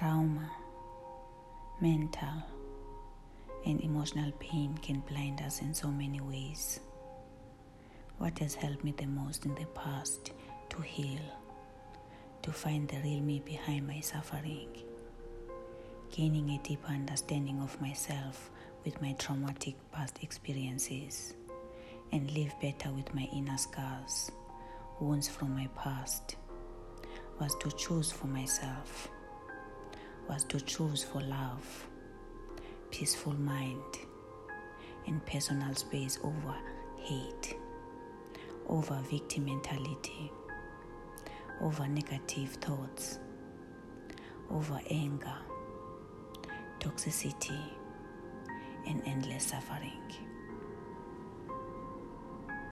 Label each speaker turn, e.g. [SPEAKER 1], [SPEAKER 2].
[SPEAKER 1] Trauma, mental, and emotional pain can blind us in so many ways. What has helped me the most in the past to heal, to find the real me behind my suffering, gaining a deeper understanding of myself with my traumatic past experiences, and live better with my inner scars, wounds from my past, was to choose for myself, was to choose for love, peaceful mind, and personal space over hate, over victim mentality, over negative thoughts, over anger, toxicity, and endless suffering.